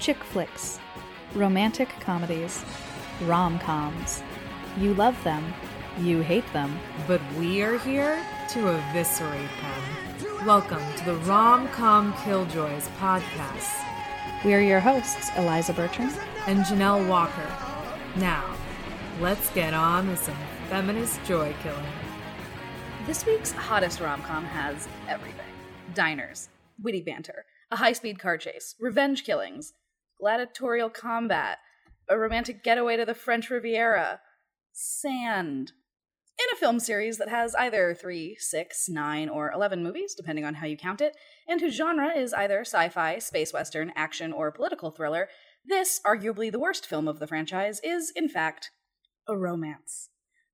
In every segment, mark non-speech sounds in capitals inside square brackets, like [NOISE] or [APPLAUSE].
chick flicks, romantic comedies, rom coms. You love them, you hate them. But we are here to eviscerate them. Welcome to the Rom Com Killjoys podcast. We are your hosts, Eliza Bertrand and Janelle Walker. Now, let's get on with some feminist joy killing. This week's hottest rom com has everything diners, witty banter, a high speed car chase, revenge killings, gladiatorial combat, a romantic getaway to the French Riviera, sand. In a film series that has either three, six, nine, or 11 movies, depending on how you count it, and whose genre is either sci fi, space western, action, or political thriller, this, arguably the worst film of the franchise, is, in fact, a romance.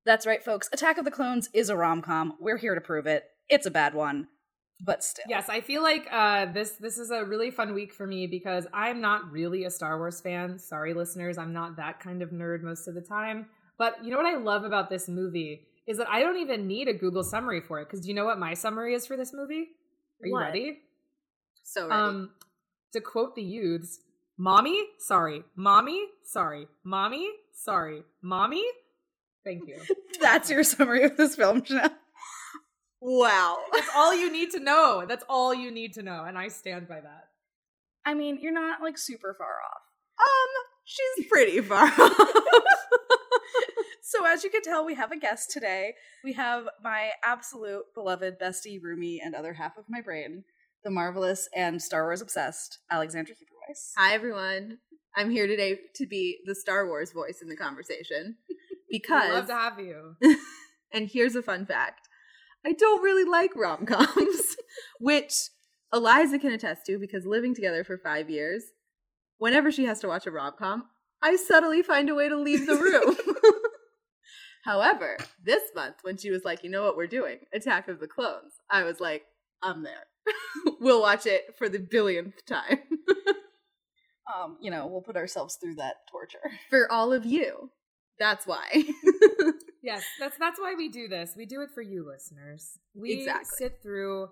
That's right, folks. Attack of the Clones is a rom com. We're here to prove it. It's a bad one, but still. Yes, I feel like uh, this this is a really fun week for me because I'm not really a Star Wars fan. Sorry, listeners, I'm not that kind of nerd most of the time. But you know what I love about this movie is that I don't even need a Google summary for it. Because do you know what my summary is for this movie? Are you What? ready? So ready. Um, to quote the youths, "Mommy, sorry, mommy, sorry, mommy, sorry, mommy." Thank you. [LAUGHS] That's your summary of this film, Janelle. Wow. [LAUGHS] That's all you need to know. That's all you need to know, and I stand by that. I mean, you're not like super far off. Um, she's pretty far [LAUGHS] off. [LAUGHS] So, as you can tell, we have a guest today. We have my absolute beloved bestie, roomie, and other half of my brain, the marvelous and Star Wars obsessed Alexandra Huberweiss. Hi, everyone. I'm here today to be the Star Wars voice in the conversation We'd because, love to have you. and here's a fun fact I don't really like rom coms, [LAUGHS] which Eliza can attest to because living together for five years, whenever she has to watch a rom com, I subtly find a way to leave the room. [LAUGHS] However, this month, when she was like, you know what we're doing? Attack of the Clones, I was like, I'm there. [LAUGHS] we'll watch it for the billionth time. Um, you know, we'll put ourselves through that torture. for all of you. That's why. Yes, that's that's why we do this. We do it for you, listeners. We Exactly. sit through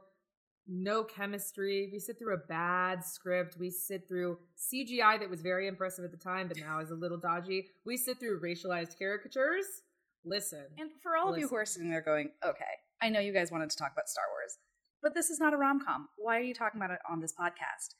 no chemistry. We sit through a bad script. We sit through CGI that was very impressive at the time, but now is a little dodgy. We sit through racialized caricatures. Listen, And for all of you who are sitting there going, okay, I know you guys wanted to talk about Star Wars, but this is not a rom com. Why are you talking about it on this podcast?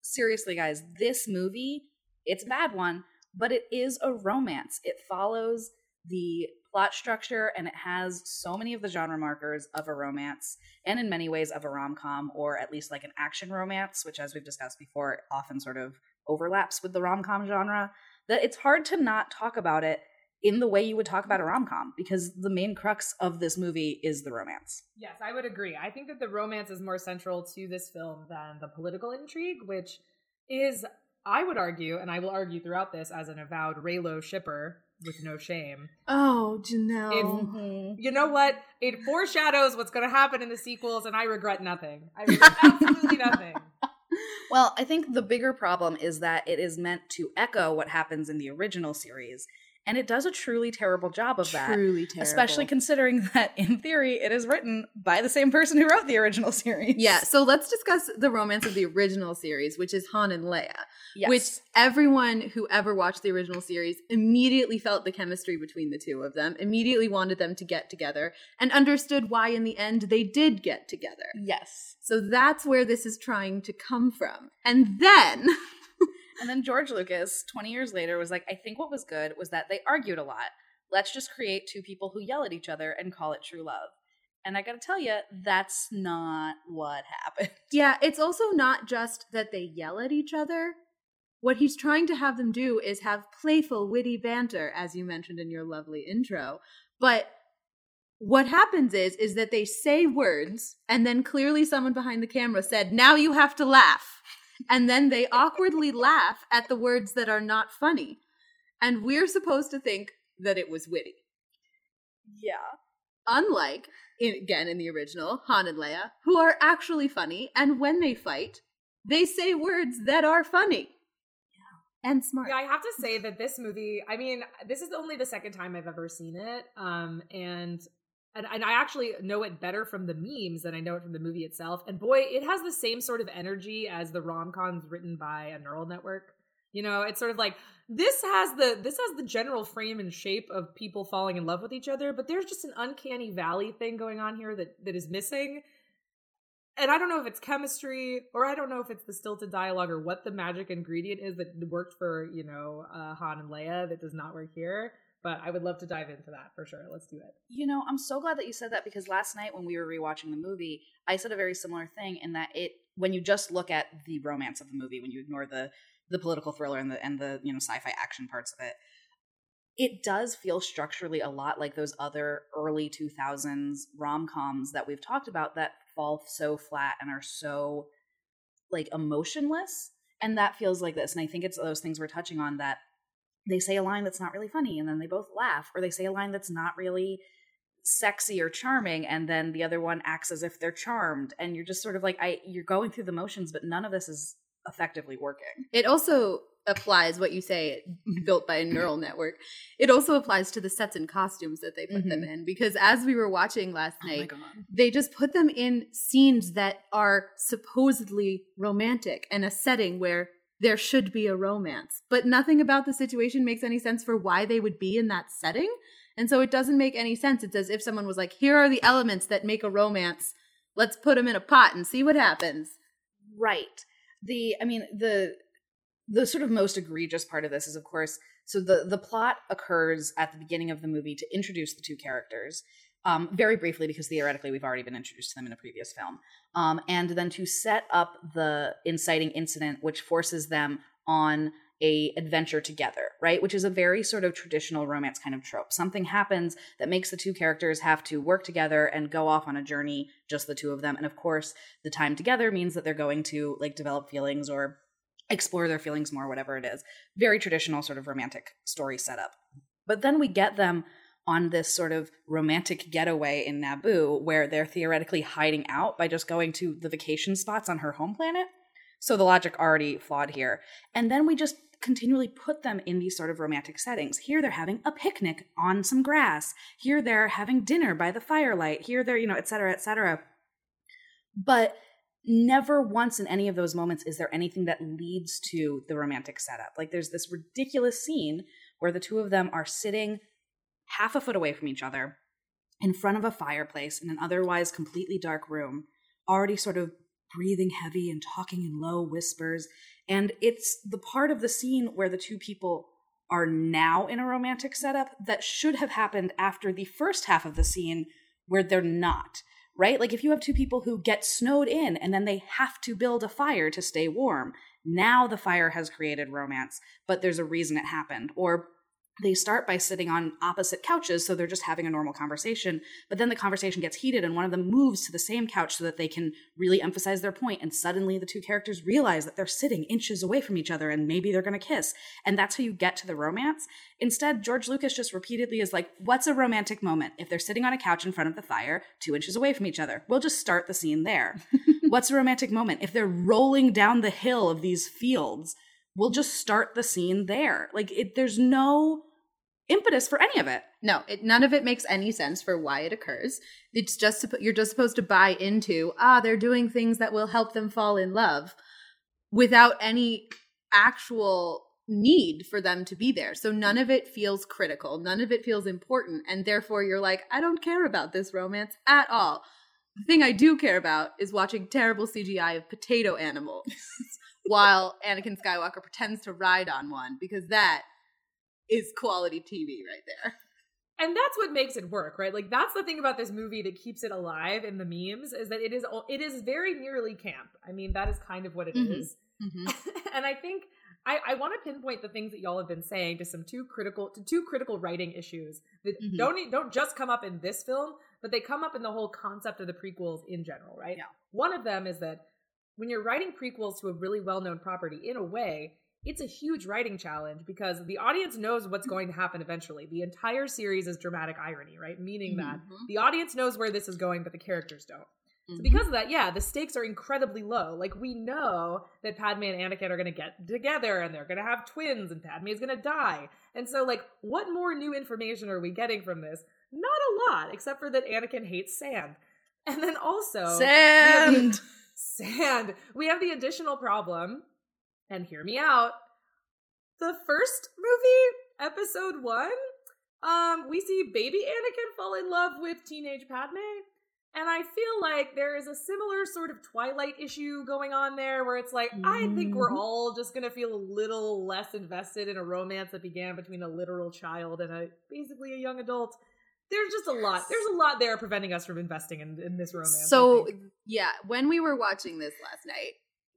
Seriously, guys, this movie, it's a bad one, but it is a romance. It follows the plot structure and it has so many of the genre markers of a romance and in many ways of a rom com or at least like an action romance, which, as we've discussed before, often sort of overlaps with the rom com genre, that it's hard to not talk about it in the way you would talk about a rom com because the main crux of this movie is the romance. Yes, I would agree. I think that the romance is more central to this film than the political intrigue, which is, I would argue, and I will argue throughout this as an avowed Reylo shipper with no shame. oh, Janelle. It's- You know what? It foreshadows what's going to happen in the sequels, and I regret nothing. I regret [LAUGHS] absolutely nothing. Well, I think the bigger problem is that it is meant to echo what happens in the original series, and it does a truly terrible job of that. Truly terrible. Especially considering [LAUGHS] that, in theory, it is written by the same person who wrote the original [LAUGHS] series. yeah, so let's discuss the romance of the original series, which is Han and Leia. Yes. Which everyone who ever watched the original series immediately felt the chemistry between the two of them, immediately wanted them to get together, and understood why in the end they did get together. yes. So that's where this is trying to come from. And then [LAUGHS] And then George Lucas, 20 years later, was like, I think what was good was that they argued a lot. Let's just create two people who yell at each other and call it true love. And I gotta tell you, that's not what happened. [LAUGHS] Yeah, it's also not just that they yell at each other. What he's trying to have them do is have playful, witty banter, as you mentioned in your lovely intro. But what happens is is that they say words and then clearly someone behind the camera said, "Now you have to laugh." And then they awkwardly laugh at the words that are not funny. And we're supposed to think that it was witty. Yeah. Unlike, in, again, in the original, Han and Leia, who are actually funny, and when they fight, they say words that are funny. And smart. Yeah, I have to say that this movie, I mean, this is only the second time I've ever seen it. Um, and and, and I actually know it better from the memes than I know it from the movie itself. And boy, it has the same sort of energy as the rom coms written by a neural network. You know, it's sort of like this has the this has the general frame and shape of people falling in love with each other, but there's just an uncanny valley thing going on here that that is missing. And I don't know if it's chemistry or I don't know if it's the stilted dialogue or what the magic ingredient is that worked for, you know, uh, Han and Leia that does not work here. But I would love to dive into that for sure. Let's do it. You know, I'm so glad that you said that because last night when we were rewatching the movie, I said a very similar thing in that it when you just look at the romance of the movie, when you ignore the the political thriller and the and the you know sci-fi action parts of it, it does feel structurally a lot like those other early 2000s rom-coms that we've talked about that fall so flat and are so like emotionless and that feels like this and i think it's those things we're touching on that they say a line that's not really funny and then they both laugh or they say a line that's not really sexy or charming and then the other one acts as if they're charmed and you're just sort of like i you're going through the motions but none of this is effectively working. It also applies what you say mm-hmm. built by a neural network. It also applies to the sets and costumes that they put them mm-hmm. in because as we were watching last oh night, they just put them in scenes that are supposedly romantic and a setting where there should be a romance. But nothing about the situation makes any sense for why they would be in that setting. And so it doesn't make any sense. It's as if someone was like, here are the elements that make a romance. Let's put them in a pot and see what happens. Right. The I mean the the sort of most egregious part of this is of course so the the plot occurs at the beginning of the movie to introduce the two characters um, very briefly because theoretically we've already been introduced to them in a previous film um, and then to set up the inciting incident which forces them on a adventure together right? Which is a very sort of traditional romance kind of trope. Something happens that makes the two characters have to work together and go off on a journey just the two of them. And of course the time together means that they're going to like develop feelings or explore their feelings more whatever it is. Very traditional sort of romantic story setup. But then we get them on this sort of romantic getaway in Naboo where they're theoretically hiding out by just going to the vacation spots on her home planet. So the logic already flawed here. And then we just continually put them in these sort of romantic settings. Here they're having a picnic on some grass. Here they're having dinner by the firelight. Here they're, you know, et cetera, et cetera. But never once in any of those moments is there anything that leads to the romantic setup. Like there's this ridiculous scene where the two of them are sitting half a foot away from each other in front of a fireplace in an otherwise completely dark room, already sort of breathing heavy and talking in low whispers. And it's the part of the scene where the two people are now in a romantic setup that should have happened after the first half of the scene where they're not. Right? Like if you have two people who get snowed in and then they have to build a fire to stay warm, now the fire has created romance, but there's a reason it happened. Or they start by sitting on opposite couches so they're just having a normal conversation but then the conversation gets heated and one of them moves to the same couch so that they can really emphasize their point and suddenly the two characters realize that they're sitting inches away from each other and maybe they're going to kiss and that's how you get to the romance. Instead george lucas just repeatedly is like what's a romantic moment? If they're sitting on a couch in front of the fire two inches away from each other. We'll just start the scene there. [LAUGHS] What's a romantic moment? If they're rolling down the hill of these fields we'll just start the scene there. Like it, there's no impetus for any of it. No, it, none of it makes any sense for why it occurs. It's just you're just supposed to buy into ah they're doing things that will help them fall in love without any actual need for them to be there. So none of it feels critical, none of it feels important and therefore you're like I don't care about this romance at all. The thing I do care about is watching terrible CGI of potato animals [LAUGHS] while Anakin Skywalker pretends to ride on one because that is quality TV right there. and that's what makes it work right like that's the thing about this movie that keeps it alive in the memes is that it is it is very nearly camp i mean that is kind of what it Mhm. is. [LAUGHS] and i think i i want to pinpoint the things that y'all have been saying to some two critical to two critical writing issues that Mhm. don't don't just come up in this film but they come up in the whole concept of the prequels in general right Yeah. one of them is that when you're writing prequels to a really well-known property in a way it's a huge writing challenge because the audience knows what's going to happen eventually. The entire series is dramatic irony, right? Meaning that Mhm. the audience knows where this is going, but the characters don't. So Mhm. because of that, yeah, the stakes are incredibly low. Like we know that Padme and Anakin are going to get together and they're going to have twins and Padme is going to die. And so like what more new information are we getting from this? Not a lot, except for that Anakin hates sand. And then also Sand. [LAUGHS] sand. We have the additional problem, and hear me out. the first movie, episode one, um, we see baby Anakin fall in love with teenage Padme. And I feel like there is a similar sort of Twilight issue going on there where it's like, I think we're Mhm. all just going to feel a little less invested in a romance that began between a literal child and a basically a young adult. There's just a lot. There's a lot there preventing us from investing in, in this romance. So yeah, when we were watching this last night,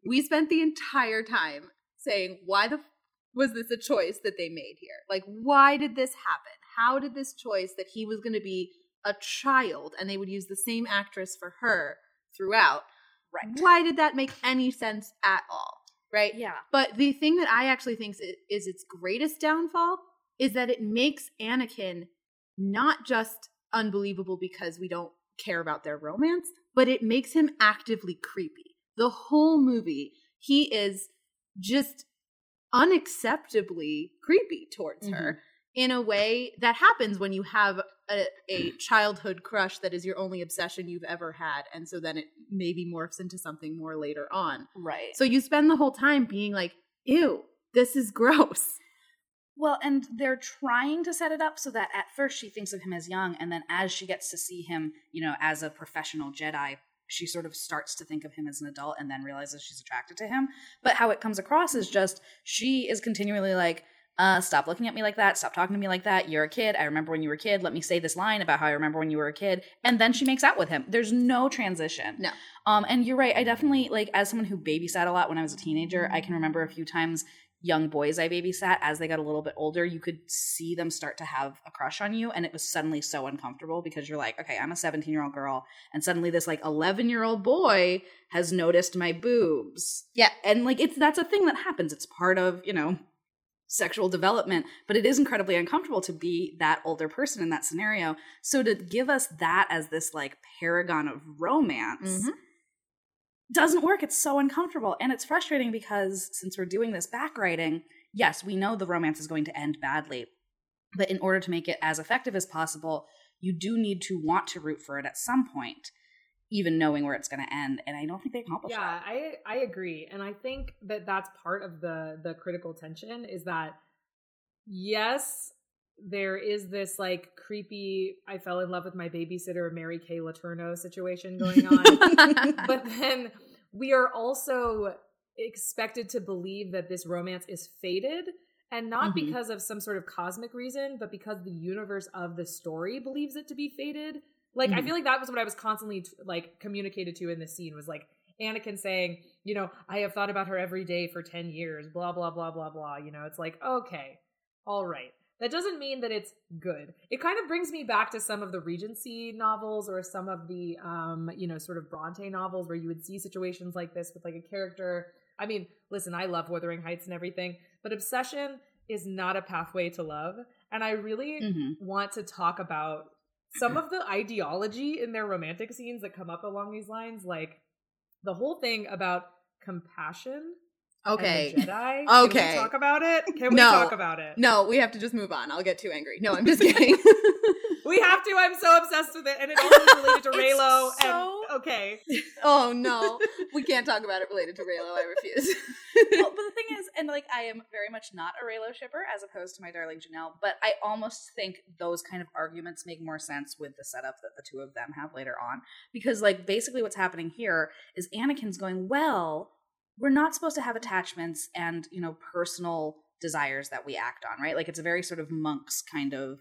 we spent the entire time saying, "Why the f- was this a choice that they made here? Like, why did this happen? How did this choice that he was going to be a child and they would use the same actress for her throughout? Right. Why did that make any sense at all? Right? Yeah. But the thing that I actually think is, is its greatest downfall is that it makes Anakin not just unbelievable because we don't care about their romance, but it makes him actively creepy. The whole movie, he is just unacceptably creepy towards her mm-hmm. in a way that happens when you have a, a childhood crush that is your only obsession you've ever had. And so then it maybe morphs into something more later on. Right. So you spend the whole time being like, ew, this is [LAUGHS] gross. Well, and they're trying to set it up so that at first she thinks of him as young, and then as she gets to see him, you know, as a professional Jedi, she sort of starts to think of him as an adult and then realizes she's attracted to him. But how it comes across is just she is continually like, uh, stop looking at me like that. Stop talking to me like that. You're a kid. I remember when you were a kid. Let me say this line about how I remember when you were a kid. And then she makes out with him. There's no transition. No. Um, and you're right. I definitely like as someone who babysat a lot when I was a teenager. I can remember a few times young boys I babysat as they got a little bit older. You could see them start to have a crush on you, and it was suddenly so uncomfortable because you're like, okay, I'm a 17 year old girl, and suddenly this like 11 year old boy has noticed my boobs. Yeah. and like it's that's a thing that happens. It's part of you know sexual development, but it is incredibly uncomfortable to be that older person in that scenario. So to give us that as this like paragon of romance Mhm. Doesn't work. It's so uncomfortable. And it's frustrating because since we're doing this back writing, yes, we know the romance is going to end badly. But in order to make it as effective as possible, you do need to want to root for it at some point, even knowing where it's going to end. And I don't think they accomplish yeah that. Yeah, I i agree and i think that that's part of the the critical tension is that yes there is this like creepy i fell in love with my babysitter mary kay letourneau situation going on [LAUGHS] but then we are also expected to believe that this romance is fated and not Mhm. because of some sort of cosmic reason but because the universe of the story believes it to be fated like i Mhm. feel like that was what i was constantly t- like communicated to in this scene was like anakin saying you know i have thought about her every day for 10 years blah blah blah blah blah you know it's like okay all right that doesn't mean that it's good it kind of brings me back to some of the regency novels or some of the um you know sort of bronte novels where you would see situations like this with like a character i mean listen i love wuthering heights and everything but obsession is not a pathway to love and i really Mhm. want to talk about some of the ideology in their romantic scenes that come up along these lines like the whole thing about compassion Okay. and the Jedi. Can Okay. we talk about it? Can we No. talk about it? No, we have to just move on. I'll get too angry. No, I'm just kidding. [LAUGHS] We have to. I'm so obsessed with it, and it also is related to [LAUGHS] Reylo. so- And okay, [LAUGHS] oh no, we can't talk about it related to Reylo. I refuse. well, but the thing is, and like I am very much not a Reylo shipper as opposed to my darling Janelle, but I almost think those kind of arguments make more sense with the setup that the two of them have later on. Because like basically what's happening here is Anakin's going, Well, we're not supposed to have attachments and, you know, personal desires that we act on, right? Like it's a very sort of monks kind of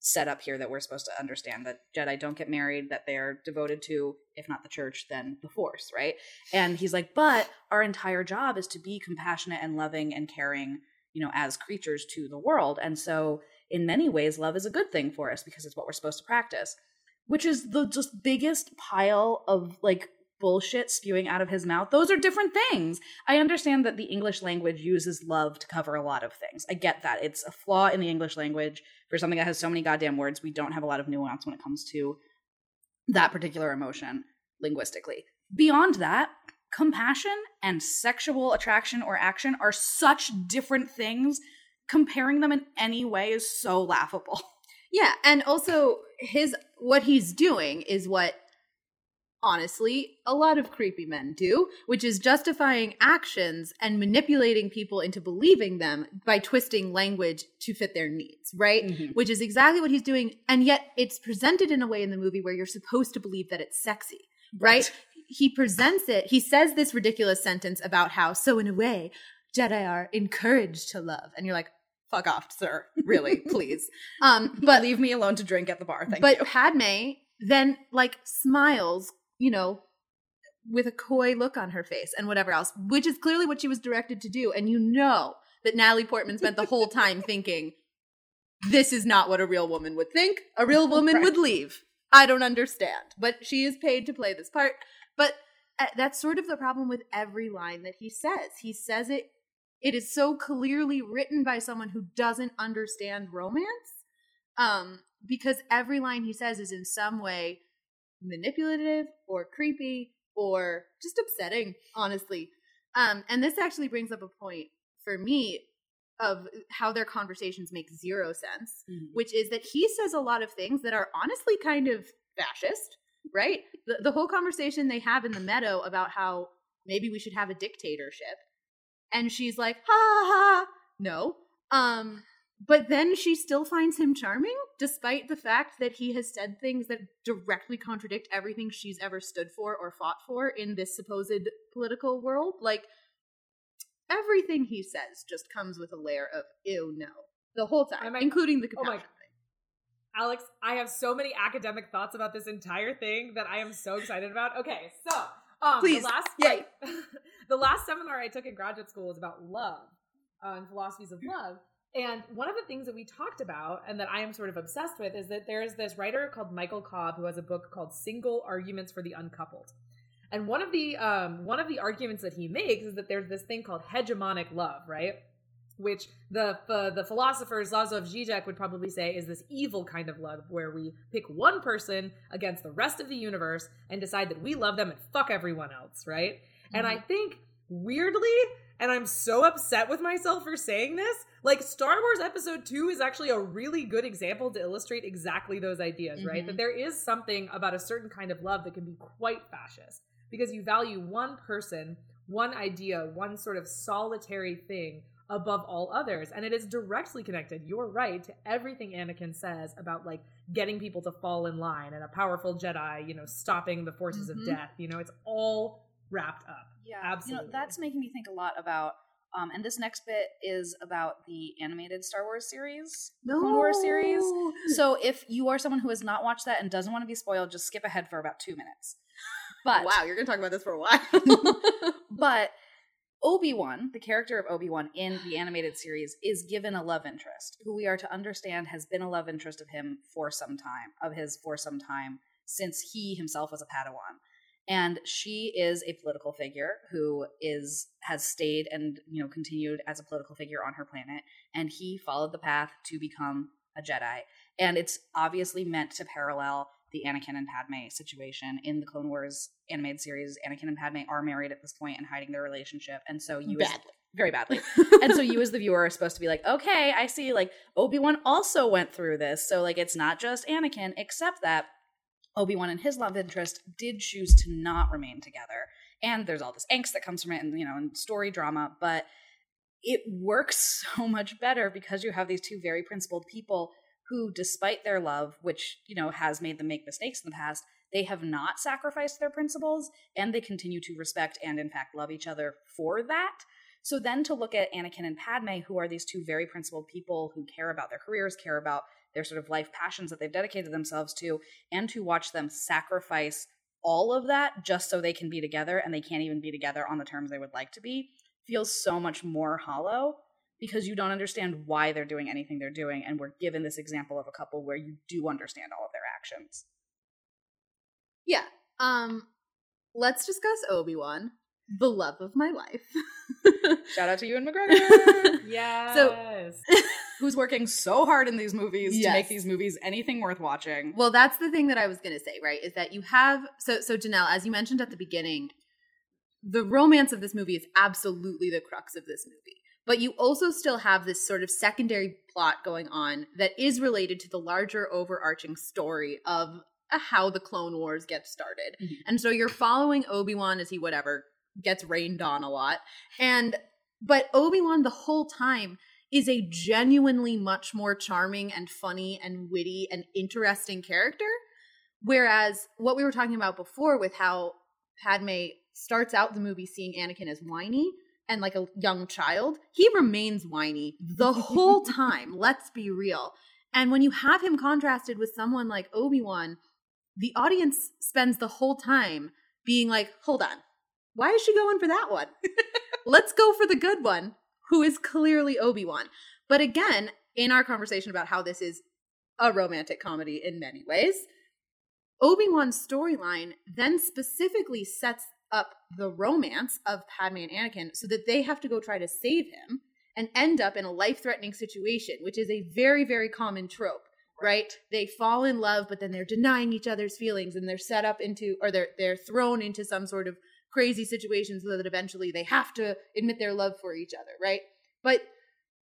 setup here that we're supposed to understand that Jedi don't get married, that they're devoted to, if not the church, then the force, right? And he's like, but our entire job is to be compassionate and loving and caring, you know, as creatures to the world. And so, in many ways, love is a good thing for us because it's what we're supposed to practice, which is the just biggest pile of like bullshit spewing out of his mouth. Those are different things. I understand that the English language uses love to cover a lot of things. I get that. It's a flaw in the English language for something that has so many goddamn words. We don't have a lot of nuance when it comes to that particular emotion linguistically. Beyond that, compassion and sexual attraction or action are such different things. Comparing them in any way is so laughable. yeah, and also his what he's doing is what honestly a lot of creepy men do, which is justifying actions and manipulating people into believing them by twisting language to fit their needs, right? Mhm. Which is exactly what he's doing. And yet it's presented in a way in the movie where you're supposed to believe that it's sexy, right? He presents it, he says this ridiculous sentence about how, so in a way, Jedi are encouraged to love. And you're like, fuck off, sir. Really, [LAUGHS] please. Um, But leave me alone to drink at the bar. Thank you. but you. Padme then like smiles, you know, with a coy look on her face and whatever else, which is clearly what she was directed to do. And you know that Natalie Portman spent the whole time [LAUGHS] thinking, this is not what a real woman would think. A real [LAUGHS] woman Right. would leave. I don't understand. But she is paid to play this part. But uh, that's sort of the problem with every line that he says. He says it, it is so clearly written by someone who doesn't understand romance um, because every line he says is in some way manipulative or creepy or just upsetting, honestly. Um, and this actually brings up a point for me of how their conversations make zero sense, Mhm. which is that he says a lot of things that are honestly kind of fascist, right? The, the whole conversation they have in the meadow about how maybe we should have a dictatorship. And she's like, ha ha, ha. no. Um, but then she still finds him charming, despite the fact that he has said things that directly contradict everything she's ever stood for or fought for in this supposed political world. Like, everything he says just comes with a layer of ew no the whole time, I including the oh my- compassion thing. Alex, I have so many academic thoughts about this entire thing that I am so excited about. Okay, so um, Please, the last yay. [LAUGHS] the last seminar I took in graduate school was about love uh, and philosophies of love. And one of the things that we talked about and that I am sort of obsessed with is that there's this writer called Michael Cobb who has a book called Single Arguments for the Uncoupled. And one of the um, one of the arguments that he makes is that there's this thing called hegemonic love, right? Which the the, the philosopher Zazov Zizek would probably say is this evil kind of love where we pick one person against the rest of the universe and decide that we love them and fuck everyone else, right? And I think weirdly, and I'm so upset with myself for saying this, like Star Wars Episode 2 is actually a really good example to illustrate exactly those ideas, right? Mhm. That there is something about a certain kind of love that can be quite fascist because you value one person, one idea, one sort of solitary thing above all others. And it is directly connected, you're right, to everything Anakin says about like getting people to fall in line and a powerful Jedi, you know, stopping the forces Mhm. of death. You know, it's all wrapped up. Yeah, Absolutely. You know, that's making me think a lot about. Um, and this next bit is about the animated Star Wars series, the Clone Wars series. So if you are someone who has not watched that and doesn't want to be spoiled, just skip ahead for about two minutes. But wow, you're gonna talk about this for a while. [LAUGHS] but Obi Wan, the character of Obi Wan in the animated series, is given a love interest, who we are to understand has been a love interest of him for some time, of his for some time since he himself was a Padawan. And she is a political figure who is has stayed and you know continued as a political figure on her planet, and he followed the path to become a Jedi. And it's obviously meant to parallel the Anakin and Padme situation in the Clone Wars animated series. Anakin and Padme are married at this point and hiding their relationship, and so you as- very badly. [LAUGHS] and so you as the viewer are supposed to be like, okay, I see. Like Obi Wan also went through this, so like it's not just Anakin, except that Obi Wan and his love interest did choose to not remain together. And there's all this angst that comes from it, and you know, and story drama, but it works [LAUGHS] so much better because you have these two very principled people who, despite their love, which you know has made them make mistakes in the past, they have not sacrificed their principles, and they continue to respect and, in fact, love each other for that. So then to look at Anakin and Padme, who are these two very principled people who care about their careers, care about their sort of life passions that they've dedicated themselves to, and to watch them sacrifice all of that just so they can be together and they can't even be together on the terms they would like to be, feels so much more hollow because you don't understand why they're doing anything they're doing. And we're given this example of a couple where you do understand all of their actions. yeah. Um, let's discuss Obi Wan, the love of my life. [LAUGHS] Shout out to Ewan McGregor, [LAUGHS] Yes. [LAUGHS] who's working so hard in these movies to make these movies anything worth watching. Well, that's the thing that I was going to say, right? Is that you have so so Janelle, as you mentioned at the beginning, the romance of this movie is absolutely the crux of this movie. But you also still have this sort of secondary plot going on that is related to the larger overarching story of uh, how the Clone Wars get started. Mhm. And so you're following Obi-Wan as he whatever gets rained on a lot. And but Obi-Wan the whole time is a genuinely much more charming and funny and witty and interesting character. Whereas what we were talking about before with how Padme starts out the movie seeing Anakin as whiny and like a young child, he remains whiny the whole [LAUGHS] time. Let's be real. And when you have him contrasted with someone like Obi-Wan, the audience spends the whole time being like, hold on, why is she going for that one? [LAUGHS] Let's go for the good one, who is clearly Obi Wan. But again, in our conversation about how this is a romantic comedy in many ways, Obi Wan's storyline then specifically sets up the romance of Padme and Anakin so that they have to go try to save him and end up in a life threatening situation, which is a very, very common trope. Right? They fall in love, but then they're denying each other's feelings and they're set up into or they're they're thrown into some sort of crazy situations so that eventually they have to admit their love for each other, right? But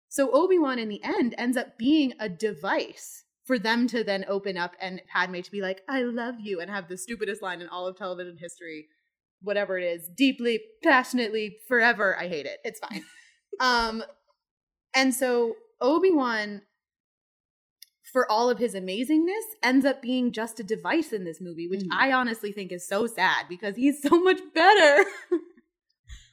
so Obi-Wan in the end ends up being a device for them to then open up and Padme to be like, I love you, and have the stupidest line in all of television history, whatever it is, deeply, passionately, forever. I hate it. It's fine. [LAUGHS] um, and so Obi-Wan for all of his amazingness ends up being just a device in this movie, which Mhm. I honestly think is so sad because he's so much better. [LAUGHS]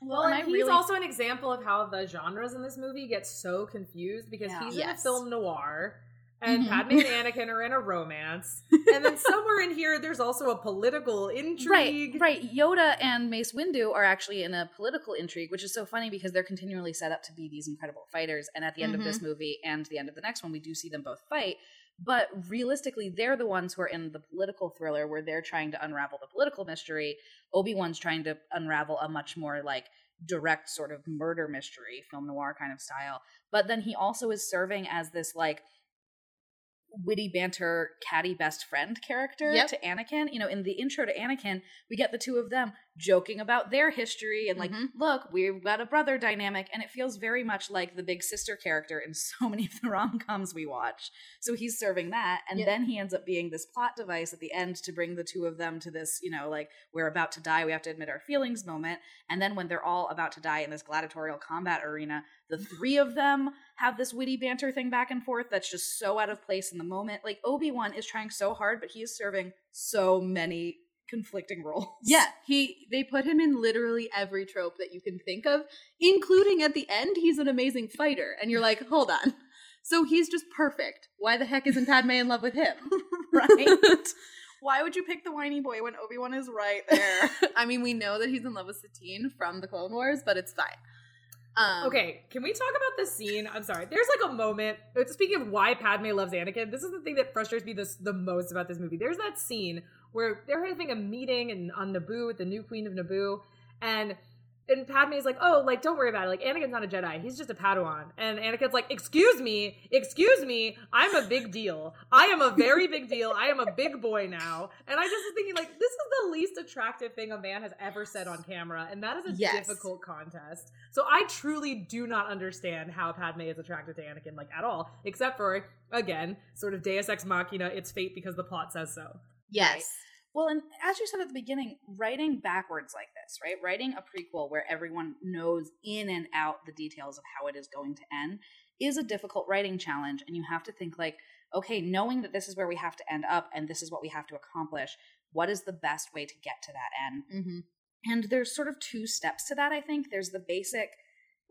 Well, and and he's really- also an example of how the genres in this movie get so confused because Yeah. he's in a film noir, and Mhm. Padme and Anakin are in a romance, and then [LAUGHS] somewhere in here there's also a political intrigue. Right, right. Yoda and Mace Windu are actually in a political intrigue, which is so funny because they're continually set up to be these incredible fighters. And at the end of this movie and the end of the next one, we do see them both fight. But realistically, they're the ones who are in the political thriller where they're trying to unravel the political mystery. Obi Wan's trying to unravel a much more like direct sort of murder mystery, film noir kind of style. But then he also is serving as this like witty banter catty best friend character Yep. to Anakin. You know, in the intro to Anakin, we get the two of them joking about their history and like, Mhm. look, we've got a brother dynamic, and it feels very much like the big sister character in [LAUGHS] so many of the rom coms we watch. So he's serving that, and Yep. then he ends up being this plot device at the end to bring the two of them to this, you know, like we're about to die, we have to admit our feelings moment. And then when they're all about to die in this gladiatorial combat arena, the three of them have this witty banter thing back and forth that's just so out of place in the moment. Like Obi Wan is trying so hard, but he is serving so many conflicting roles. Yeah, he they put him in literally every trope that you can think of, including at the end he's an amazing fighter and you're like, "Hold on." So he's just perfect. Why the heck isn't Padme in love with him? [LAUGHS] right. Why would you pick the whiny boy when Obi Wan is right there? [LAUGHS] I mean, we know that he's in love with Satine from the Clone Wars, but it's fine. Um Okay, can we talk about this scene? I'm sorry. There's like a moment. Speaking of why Padme loves Anakin, this is the thing that frustrates me this, the most about this movie. There's that scene where they're having a meeting in, on Naboo with the new Queen of Naboo, and and Padme's like, "Oh, like don't worry about it. Like Anakin's not a Jedi. He's just a Padawan." And Anakin's like, "Excuse me, excuse me. I'm a big deal. I am a very big deal. I am a big boy now." And I just was thinking, like, this is the least attractive thing a man has ever said on camera, and that is a Yes. difficult contest. So I truly do not understand how Padme is attracted to Anakin, like at all, except for again, sort of Deus Ex Machina. It's fate because the plot says so. Yes. Well, and as you said at the beginning, writing backwards like this, right? Writing a prequel where everyone knows in and out the details of how it is going to end is a difficult writing challenge. And you have to think, like, okay, knowing that this is where we have to end up and this is what we have to accomplish, what is the best way to get to that end? Mm-hmm. And there's sort of two steps to that, I think. There's the basic,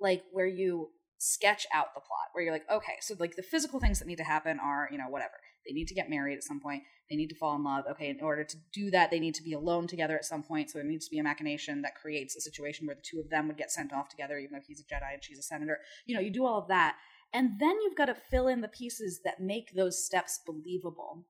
like, where you sketch out the plot, where you're like, okay, so like the physical things that need to happen are, you know, whatever. They need to get married at some point. They need to fall in love. Okay, in order to do that, they need to be alone together at some point. So there needs to be a machination that creates a situation where the two of them would get sent off together, even though he's a Jedi and she's a senator. You know, you do all of that. And then you've got to fill in the pieces that make those steps believable.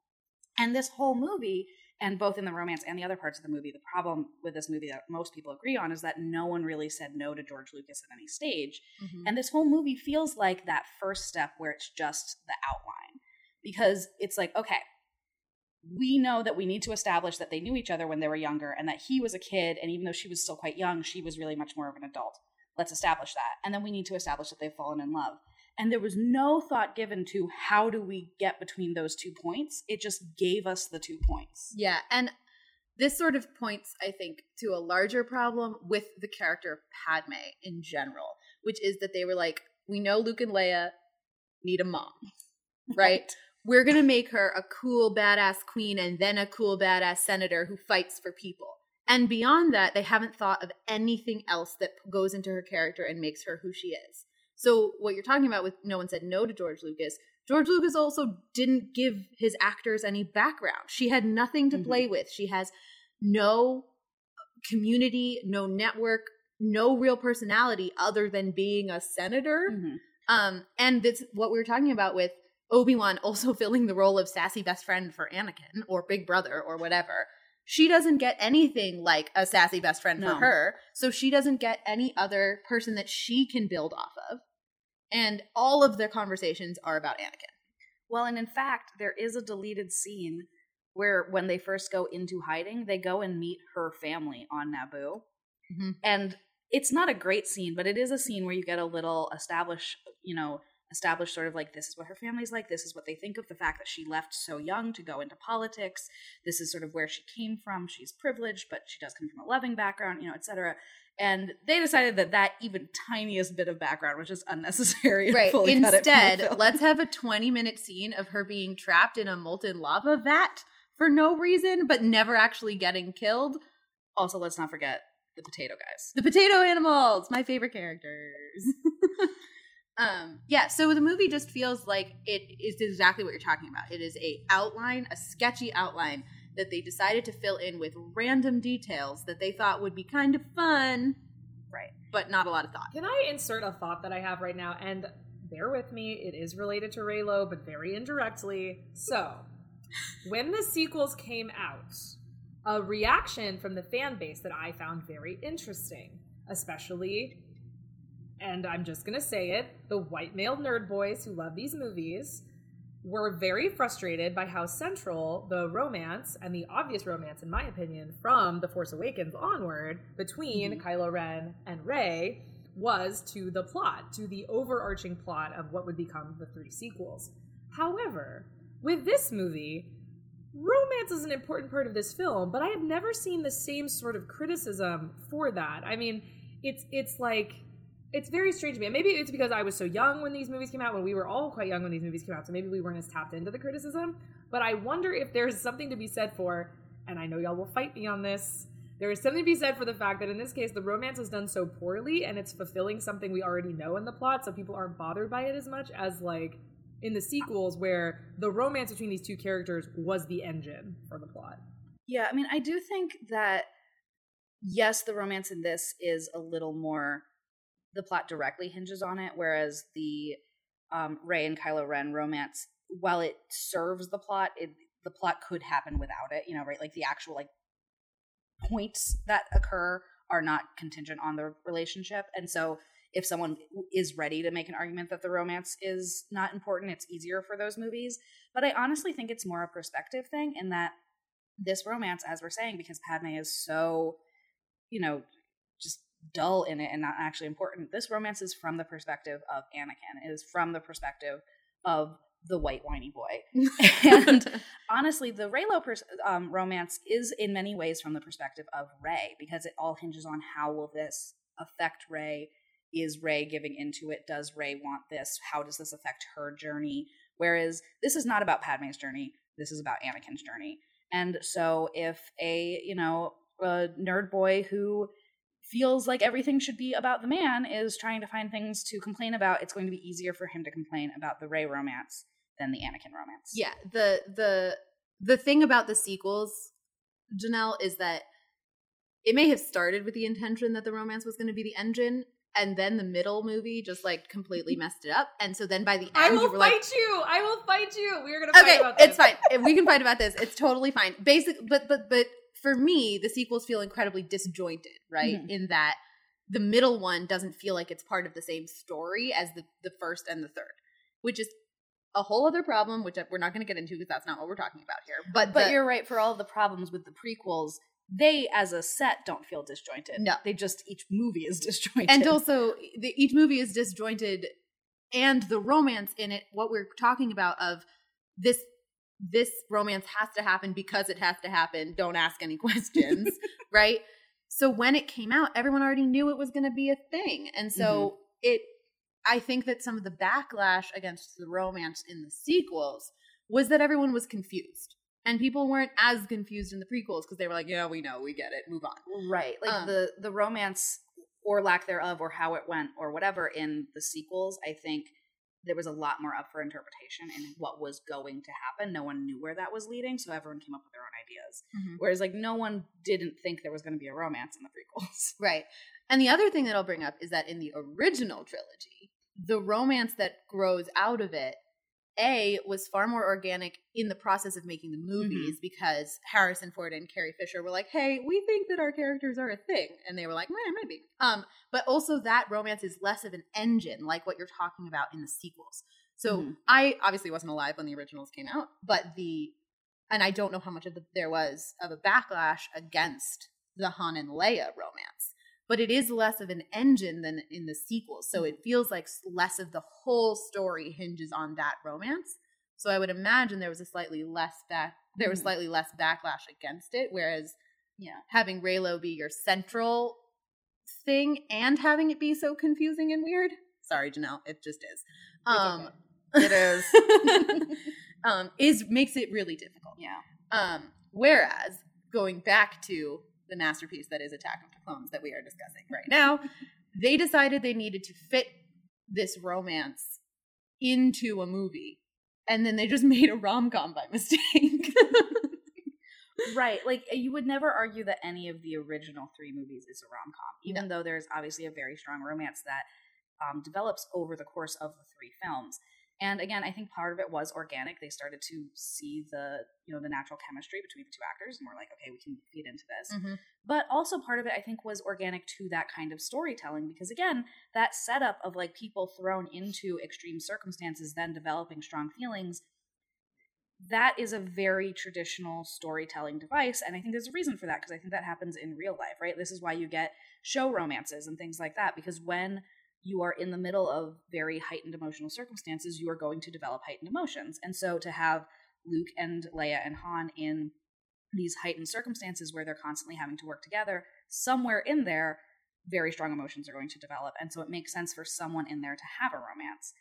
And this whole movie, and both in the romance and the other parts of the movie, the problem with this movie that most people agree on is that no one really said no to George Lucas at any stage. Mm-hmm. And this whole movie feels like that first step where it's just the outline. Because it's like, okay, we know that we need to establish that they knew each other when they were younger and that he was a kid. And even though she was still quite young, she was really much more of an adult. Let's establish that. And then we need to establish that they've fallen in love. And there was no thought given to how do we get between those two points. It just gave us the two points. Yeah, and this sort of points, I think, to a larger problem with the character of Padme in general, which is that they were like, we know Luke and Leia need a mom, [LAUGHS] right? We're gonna make her a cool, badass queen and then a cool, badass senator who fights for people. And beyond that, they haven't thought of anything else that goes into her character and makes her who she is. So, what you're talking about with no one said no to George Lucas, George Lucas also didn't give his actors any background. She had nothing to Mhm. play with. She has no community, no network, no real personality other than being a senator. Mhm. Um, and that's what we were talking about with Obi Wan [LAUGHS] also filling the role of sassy best friend for Anakin or big brother or whatever. She doesn't get anything like a sassy best friend No. for her, so she doesn't get any other person that she can build off of. And all of their conversations are about Anakin. Well, and in fact, there is a deleted scene where when they first go into hiding, they go and meet her family on Naboo. Mhm. And it's not a great scene, but it is a scene where you get a little establish, you know, establish sort of like this is what her family's like, this is what they think of the fact that she left so young to go into politics. This is sort of where she came from. She's privileged, but she does come from a loving background, you know, etc. And they decided that that even tiniest bit of background was just unnecessary. Right. fully cut it from the Instead, let's have a 20 minute scene of her being trapped in a molten lava vat for no reason, but never actually getting killed. Also, let's not forget the potato guys. The potato animals, my favorite characters. [LAUGHS] um, yeah, so the movie just feels like it is exactly what you're talking about. It is a outline, a sketchy outline that they decided to fill in with random details that they thought would be kind of fun, Right. but not a lot of thought. Can I insert a thought that I have right now? And bear with me, it is related to Reylo, but very indirectly. So, when the sequels came out, a reaction from the fan base that I found very interesting, especially, and I'm just gonna say it, the white male nerd boys who love these movies were very frustrated by how central the romance and the obvious romance, in my opinion, from The Force Awakens onward between mm-hmm. Kylo Ren and Rey was to the plot, to the overarching plot of what would become the three sequels. However, with this movie, romance is an important part of this film, but I have never seen the same sort of criticism for that. I mean, it's it's like it's very strange to me. And maybe it's because I was so young when these movies came out, when we were all quite young when these movies came out, so maybe we weren't as tapped into the criticism. But I wonder if there's something to be said for, and I know y'all will fight me on this. There is something to be said for the fact that in this case, the romance is done so poorly and it's fulfilling something we already know in the plot, so people aren't bothered by it as much as like in the sequels where the romance between these two characters was the engine for the plot. Yeah, I mean, I do think that yes, the romance in this is a little more. The plot directly hinges on it, whereas the um, Rey and Kylo Ren romance, while it serves the plot, it the plot could happen without it. You know, right? Like the actual like points that occur are not contingent on the relationship, and so if someone is ready to make an argument that the romance is not important, it's easier for those movies. But I honestly think it's more a perspective thing in that this romance, as we're saying, because Padme is so, you know, just dull in it and not actually important. This romance is from the perspective of Anakin. It is from the perspective of the white whiny boy. [LAUGHS] And honestly, the Reylo pers- um, romance is in many ways from the perspective of Rey because it all hinges on how will this affect Rey. Is Rey giving into it? Does Rey want this? How does this affect her journey? Whereas this is not about Padme's journey. This is about Anakin's journey. And so if a, you know, a nerd boy who feels like everything should be about the man is trying to find things to complain about, it's going to be easier for him to complain about the Rey romance than the Anakin romance. Yeah, the the the thing about the sequels, Janelle, is that it may have started with the intention that the romance was going to be the engine, and then the middle movie just like completely mm-hmm. messed it up. And so then by the end, I will you fight like, you. I will fight you. We are gonna fight okay, about this. it's fine. We can fight about this. It's totally fine. Basic, but but but for me, the sequels feel incredibly disjointed, right? Mhm. In that the middle one doesn't feel like it's part of the same story as the the first and the third, which is a whole other problem, which we're not going to get into because that's not what we're talking about here. But But the- you're right for all the problems with the prequels. They, as a set, don't feel disjointed. No. they just each movie is [LAUGHS] disjointed. and also the, each movie is disjointed and the romance in it what we're talking about of this this romance has to happen because it has to happen. Don't ask any [LAUGHS] questions [LAUGHS] right? So when it came out everyone already knew it was going to be a thing. And so it i think that some of the backlash against the romance in the sequels was that everyone was confused. And people weren't as confused in the prequels because they were like yeah we know we get it move on. Right. Like Um, the the romance or lack thereof or how it went or whatever in the sequels, I think there was a lot more up for interpretation in what was going to happen. No one knew where that was leading, so everyone came up with their own ideas. Mhm. Whereas like no one didn't think there was going to be a romance in the prequels. [LAUGHS] Right. And the other thing that I'll bring up is that in the original trilogy, the romance that grows out of it, A, was far more organic in the process of making the movies because Harrison Ford and Carrie Fisher were like, hey, we think that our characters are a thing. And they were like, "Meh, maybe. Um, but also that romance is less of an engine like what you're talking about in the sequels. So Mhm. I obviously wasn't alive when the originals came out, but the and I don't know how much of the, there was of a backlash against the Han and Leia romance but it is less of an engine than in the sequels. So it feels like less of the whole story hinges on that romance. So I would imagine there was a slightly less back there was Mhm. slightly less backlash against it, whereas Yeah. having Reylo be your central thing and having it be so confusing and weird. Sorry, Janelle, it just is. Um It is. [LAUGHS] um is makes it really difficult. Yeah. Um, whereas going back to the masterpiece that is Attack of Clones that we are discussing right now, they decided they needed to fit this romance into a movie, and then they just [LAUGHS] made a rom com by mistake. [LAUGHS] Right. Like you would never argue that any of the original three movies is a rom com, even though there's obviously a very strong romance that um, develops over the course of the three films. And again, I think part of it was organic. They started to see the you know the natural chemistry between the two actors, and we're like, okay, we can feed into this. Mhm. But also part of it, I think, was organic to that kind of storytelling because again, that setup of like people thrown into extreme circumstances, then developing strong feelings that is a very traditional storytelling device and i think there's a reason for that because i think that happens in real life right this is why you get show romances and things like that because when you are in the middle of very heightened emotional circumstances you are going to develop heightened emotions. And so to have luke and leia and han in these heightened circumstances where they're constantly having to work together somewhere in there very strong emotions are going to develop. And so it makes sense for someone in there to have a romance.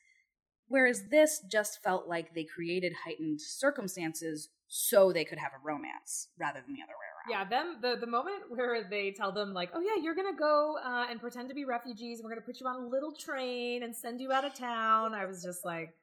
Whereas this just felt like they created heightened circumstances so they could have a romance rather than the other way Yeah, them the the moment where they tell them like, "Oh yeah, you're gonna go uh, and pretend to be refugees. We're gonna put you on a little train and send you out of town." I was just like,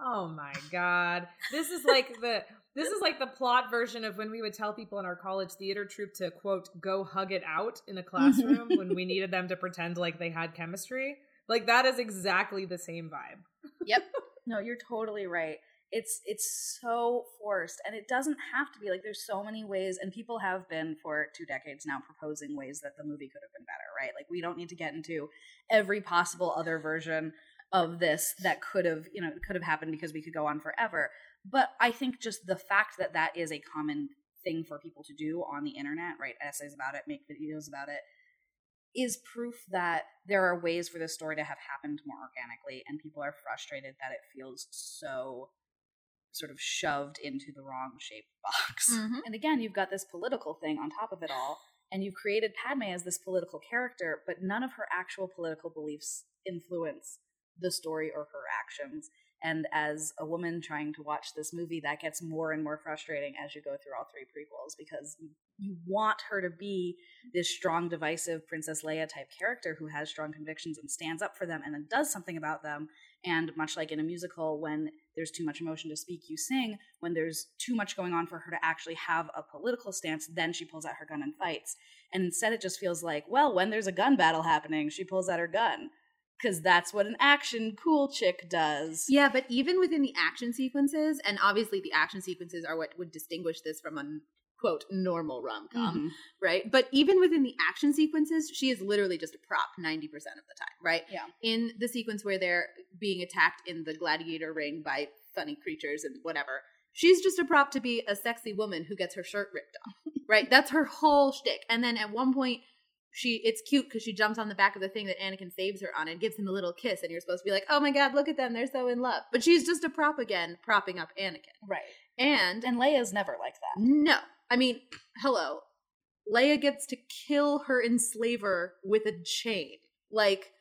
"Oh my god, this is like the this is like the plot version of when we would tell people in our college theater troupe to quote go hug it out in a classroom [LAUGHS] when we needed them to pretend like they had chemistry. Like that is exactly the same vibe. Yep. [LAUGHS] No, you're totally right. It's it's so forced and it doesn't have to be like there's so many ways and people have been for two decades now proposing ways that the movie could have been better, right? Like we don't need to get into every possible other version of this that could have, you know, could have happened because we could go on forever. But I think just the fact that that is a common thing for people to do on the internet, write essays about it, make videos about it, is proof that there are ways for this story to have happened more organically, and people are frustrated that it feels so sort of shoved into the wrong shaped [LAUGHS] box. Mhm. And again, you've got this political thing on top of it all, and you've created Padme as this political character, but none of her actual political beliefs influence the story or her actions. And as a woman trying to watch this movie, that gets more and more frustrating as you go through all three prequels because you, you want her to be this strong, divisive Princess Leia type character who has strong convictions and stands up for them and then does something about them. And much like in a musical, when there's too much emotion to speak, you sing. When there's too much going on for her to actually have a political stance, then she pulls out her gun and fights. And instead, it just feels like, well, when there's a gun battle happening, she pulls out her gun. Because that's what an action cool chick does. Yeah, but even within the action sequences, and obviously the action sequences are what would distinguish this from a quote normal rom com, Mhm. right? But even within the action sequences, she is literally just a prop 90% of the time, right? Yeah. In the sequence where they're being attacked in the gladiator ring by funny creatures and whatever, she's just a prop to be a sexy woman who gets her shirt ripped off, [LAUGHS] right? That's her whole shtick. And then at one point, she it's cute because she jumps on the back of the thing that Anakin saves her on and gives him a little kiss, and you're supposed to be like, "Oh my god, look at them, they're so in love." But she's just a prop again, propping up Anakin. Right. And And Leia's never like that. no, I mean, hello, Leia gets to kill her enslaver with a chain, like,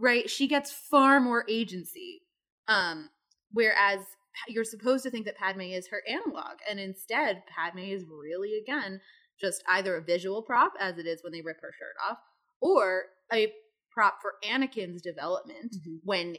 right? She gets far more agency. Um, whereas you're supposed to think that Padme is her analog, and instead, Padme is really again just either a visual prop, as it is when they rip her shirt off, or a prop for Anakin's development Mhm. when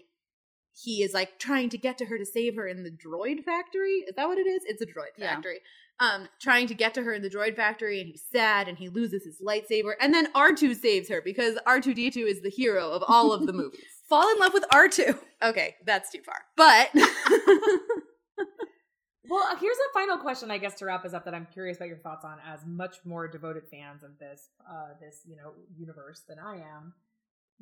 he is like trying to get to her to save her in the droid factory. Is that what it is? It's a droid Yeah. factory. Um, trying to get to her in the droid factory, and he's sad, and he loses his lightsaber, and then R two saves her because R two D two is the hero of all of the [LAUGHS] movies. Fall in love with R2. Okay, that's too far, but [LAUGHS] Well, here's a final question, I guess, to wrap us up that I'm curious about your thoughts on, as much more devoted fans of this, uh, this you know, universe than I am.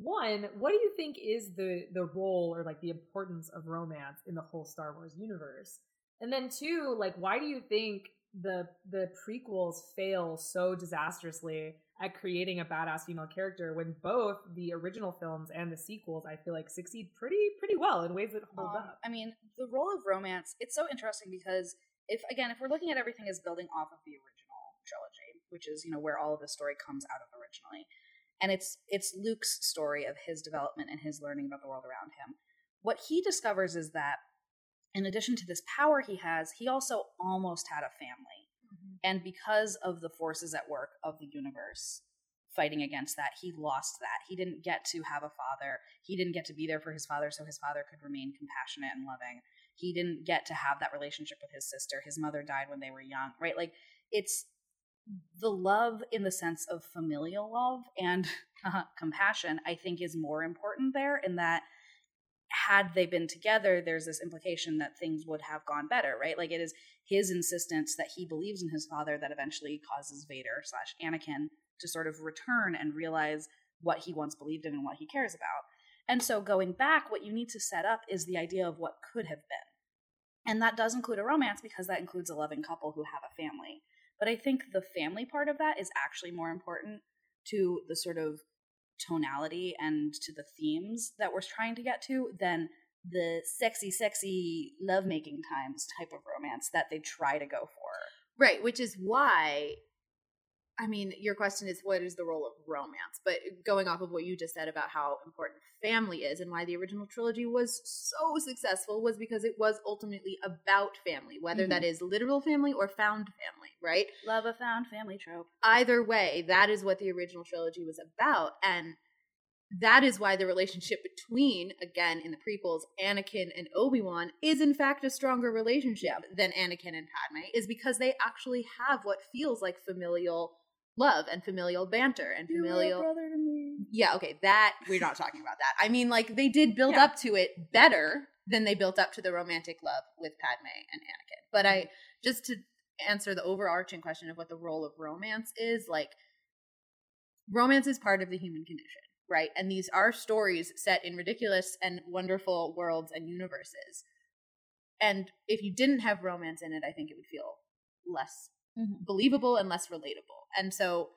One, what do you think is the the role or like the importance of romance in the whole Star Wars universe? And then two, like, why do you think the the prequels fail so disastrously at creating a badass female character when both the original films and the sequels, I feel like, succeed pretty pretty well in ways that hold Um, up? I mean, the role of romance, it's so interesting because if again, if we're looking at everything as building off of the original trilogy, which is, you know, where all of the story comes out of originally. And it's it's Luke's story of his development and his learning about the world around him. What he discovers is that in addition to this power he has, he also almost had a family. Mm-hmm. And because of the forces at work of the universe fighting against that, he lost that. He didn't get to have a father. He didn't get to be there for his father so his father could remain compassionate and loving. He didn't get to have that relationship with his sister. His mother died when they were young, right? Like it's the love in the sense of familial love and [LAUGHS] uh, compassion, I think, is more important there in that had they been together, there's this implication that things would have gone better, right? Like it is his insistence that he believes in his father that eventually causes Vader slash Anakin to sort of return and realize what he once believed in and what he cares about. And so going back, what you need to set up is the idea of what could have been. And that does include a romance because that includes a loving couple who have a family. But I think the family part of that is actually more important to the sort of tonality and to the themes that we're trying to get to than the sexy, sexy lovemaking times type of romance that they try to go for. Right, which is why I mean, your question is what is the role of romance? But going off of what you just said about how important family is and why the original trilogy was so successful was because it was ultimately about family, whether that mm-hmm. is literal family or found family, right? Love a found family trope. Either way, that is what the original trilogy was about. And that is why the relationship between, again, in the prequels, Anakin and Obi Wan is in fact a stronger relationship than Anakin and Padme, is because they actually have what feels like familial love and familial banter and familial. brother to me. Yeah, okay, that we're not talking about that. I mean, like they did build Yeah. up to it better than they built up to the romantic love with Padme and Anakin. But I just to answer the overarching question of what the role of romance is, like romance is part of the human condition, right? And these are stories set in ridiculous and wonderful worlds and universes. And if you didn't have romance in it, I think it would feel less Mhm. believable and less relatable. And so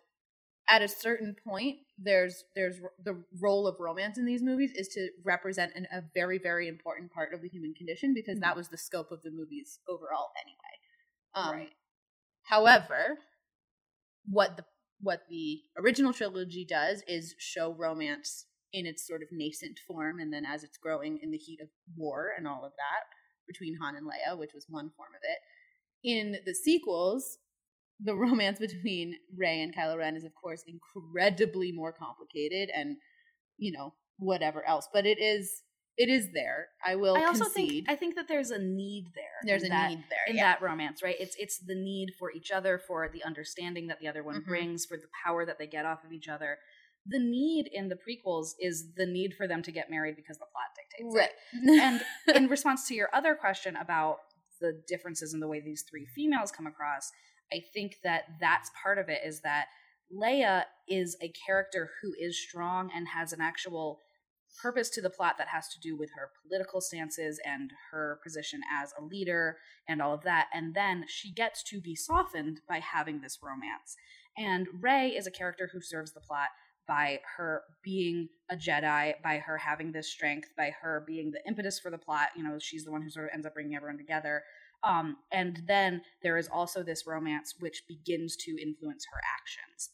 at a certain point there's there's the role of romance in these movies is to represent an, a very very important part of the human condition because that was the scope of the movies overall anyway um Right. however what the what the original trilogy does is show romance in its sort of nascent form and then as it's growing in the heat of war and all of that between Han and Leia which was one form of it in the sequels the [LAUGHS] romance between Rey and Kylo Ren is, of course, incredibly more complicated, and you know whatever else. But it is, it is there. I will I also concede. think I think that there's a need there. There's a that- need there. in yeah. that romance, right? It's it's the need for each other, for the understanding that the other one Mhm. brings, for the power that they get off of each other. The need in the prequels is the need for them to get married because the plot dictates it. right. And in [LAUGHS] response to your other question about the differences in the way these three females come across, I think that that's part of it is that Leia is a character who is strong and has an actual purpose to the plot that has to do with her political stances and her position as a leader and all of that. And then she gets to be softened by having this romance. And Rey is a character who serves the plot by her being a Jedi, by her having this strength, by her being the impetus for the plot. You know, she's the one who sort of ends up bringing everyone together. Um, and then there is also this romance which begins to influence her actions.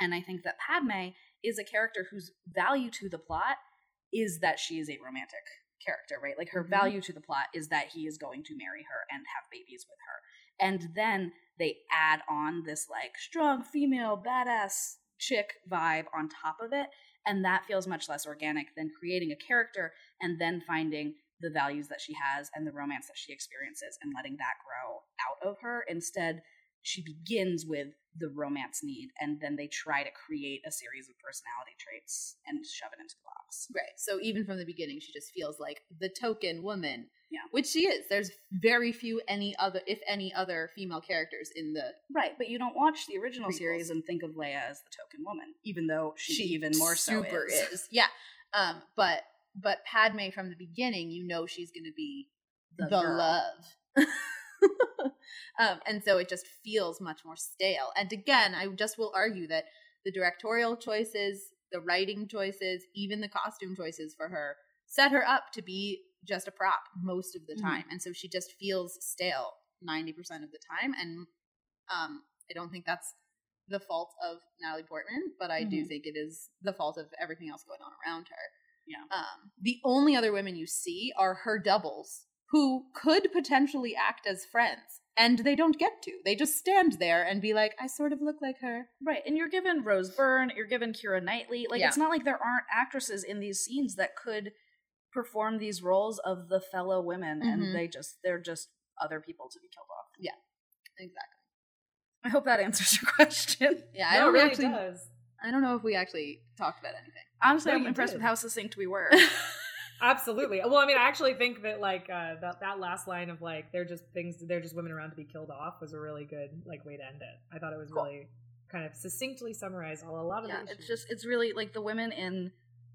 And I think that Padme is a character whose value to the plot is that she is a romantic character, right? Like her Mhm. value to the plot is that he is going to marry her and have babies with her. And then they add on this like strong female badass chick vibe on top of it. And that feels much less organic than creating a character and then finding the values that she has and the romance that she experiences and letting that grow out of her. Instead, she begins with the romance need and then they try to create a series of personality traits and shove it into the box. Right. So even from the beginning, she just feels like the token woman. Yeah. Which she is. There's very few any other, if any other female characters in the. Right, but you don't watch the original Prequels. series and think of Leia as the token woman, even though she, even more so super is. Yeah. Um. But but Padme from the beginning, you know she's going to be The the, love. [LAUGHS] um. And so it just feels much more stale. And again, I just will argue that the directorial choices, the writing choices, even the costume choices for her set her up to be just a prop most of the Mhm. time. And so she just feels stale 90% of the time. And um, I don't think that's the fault of Natalie Portman, but I do Mhm. think it is the fault of everything else going on around her. Yeah. Um, the only other women you see are her doubles who could potentially act as friends. And they don't get to. They just stand there and be like, I sort of look like her. Right, and you're given Rose Byrne, you're given Keira Knightley. Like Yeah. it's not like there aren't actresses in these scenes that could perform these roles of the fellow women, Mhm. and they just they're just other people to be killed off. Yeah. Exactly. I hope that answers your [LAUGHS] question. Yeah, I No, don't really actually. does. I don't know if we actually talked about anything. Honestly, No, I'm impressed did. with how succinct we were. [LAUGHS] [LAUGHS] Absolutely. Well, I mean, I actually think that like uh, that that last line of like they're just things they're just women around to be killed off was a really good like way to end it. I thought it was Cool. really kind of succinctly summarized all a lot of yeah, the issues. it's just it's really like the women in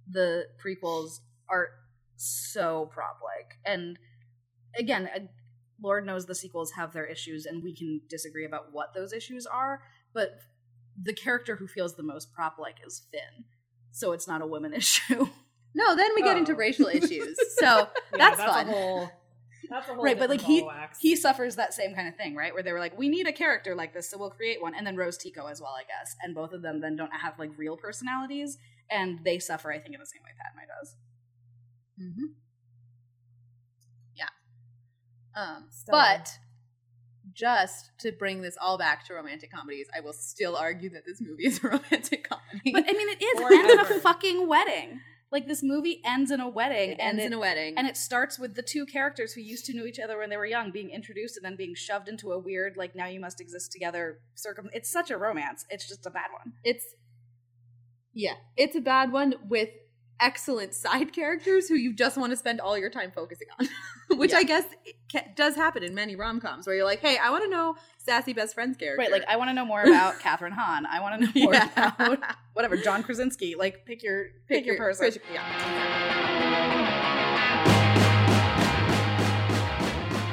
the prequels are so prop like, and again, uh, Lord knows the sequels have their issues, and we can disagree about what those issues are. But the character who feels the most prop like is Finn, so it's not a women [LAUGHS] issue, No, then we get into Oh. racial issues. [LAUGHS] So Yeah, that's, that's fun. Whole, that's right? But like he wax. he suffers that same kind of thing, right? Where they were like, we need a character like this, so we'll create one, and then Rose Tico as well, I guess, and both of them then don't have like real personalities, and they suffer, I think, in the same way Padme does. Mm-hmm. Yeah. Um, So- but just to bring this all back to romantic comedies, I will still argue that this movie is a [LAUGHS] romantic comedy. But I mean, it is. It ends in a fucking wedding. Like this movie ends in a wedding, it and ends it, in a wedding. and it starts with the two characters who used to know each other when they were young being introduced and then being shoved into a weird like now you must exist together circum. It's such a romance. It's just a bad one. it's yeah, it's a bad one with excellent side characters who you just want to spend all your time focusing on, [LAUGHS] which Yeah. I guess ca- does happen in many rom coms where you're like, hey, I want to know sassy best friend's character. Right? Like I want to know more about [LAUGHS] Kathryn Hahn. I want to know [LAUGHS] more Yeah. about whatever John Krasinski. Like pick your pick, your, person. pick- yeah.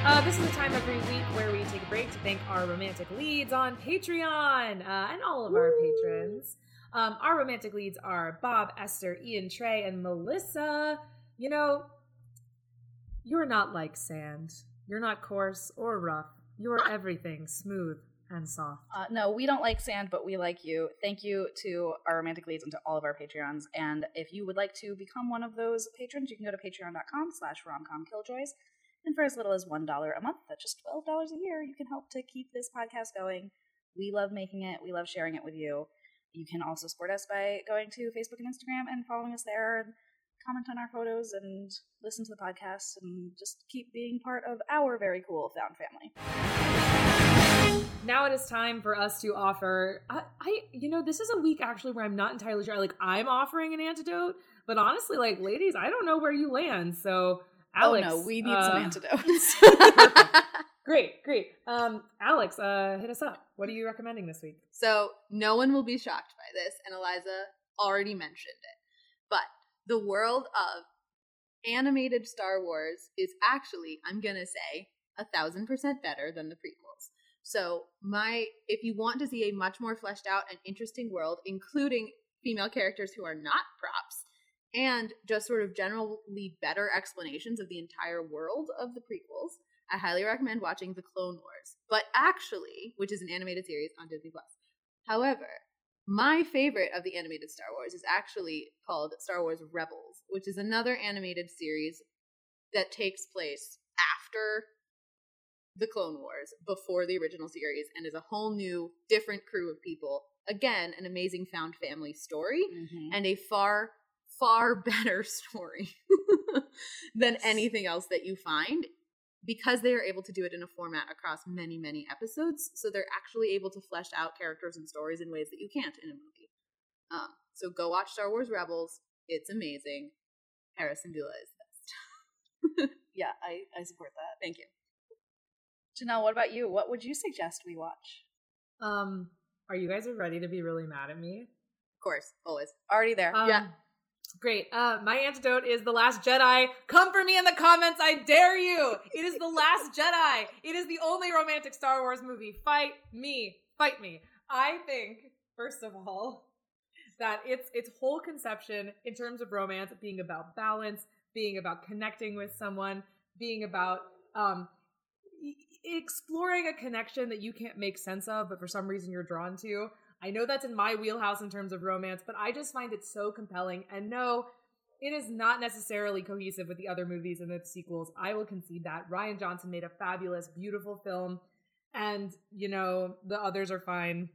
Uh, this is the time every week where we take a break to thank our romantic leads on Patreon uh, and all of our patrons. Um, our romantic leads are Bob, Esther, Ian, Trey, and Melissa. You know, you're not like sand. You're not coarse or rough. You're everything smooth and soft. Uh, no, we don't like sand, but we like you. Thank you to our romantic leads and to all of our Patreons. And if you would like to become one of those patrons, you can go to patreon.com slash romcomkilljoys. And for as little as $1 a month, that's just $12 a year, you can help to keep this podcast going. We love making it. We love sharing it with you. You can also support us by going to Facebook and Instagram and following us there and comment on our photos and listen to the podcast and just keep being part of our very cool found family. Now it is time for us to offer. I, I, you know, this is a week actually where I'm not entirely sure. Like, I'm offering an antidote, but honestly, like, ladies, I don't know where you land. So, Alex, oh no, we need uh, some antidotes. [LAUGHS] [LAUGHS] Great, great. Um, Alex, uh, hit us up. What are you recommending this week? So no one will be shocked by this, and Eliza already mentioned it. But the world of animated Star Wars is actually, I'm gonna say, a thousand percent better than the prequels. So my if you want to see a much more fleshed out and interesting world, including female characters who are not props, and just sort of generally better explanations of the entire world of the prequels, I highly recommend watching The Clone Wars. But actually, which is an animated series on Disney Plus. However, my favorite of the animated Star Wars is actually called Star Wars Rebels, which is another animated series that takes place after the Clone Wars, before the original series, and is a whole new, different crew of people. Again, an amazing found family story Mhm. and a far, far [LAUGHS] better story [LAUGHS] than anything else that you find because they are able to do it in a format across many, many episodes. So they're actually able to flesh out characters and stories in ways that you can't in a movie. Um, so go watch Star Wars Rebels. It's amazing. Hera Syndulla is the best. [LAUGHS] Yeah, I, I support that. Thank you. Janelle, what about you? What would you suggest we watch? Um, are you guys ready to be really mad at me? Of course, always. Already there. Um, Yeah. Great. Uh, my antidote is The Last Jedi. Come for me in the comments, I dare you. It is The Last [LAUGHS] Jedi. It is the only romantic Star Wars movie. Fight me. Fight me. I think, first of all, that its its whole conception in terms of romance being about balance, being about connecting with someone, being about um exploring a connection that you can't make sense of, but for some reason you're drawn to. I know that's in my wheelhouse in terms of romance, but I just find it so compelling. And no, it is not necessarily cohesive with the other movies and the sequels. I will concede that. Rian Johnson made a fabulous, beautiful film. And, you know, the others are fine.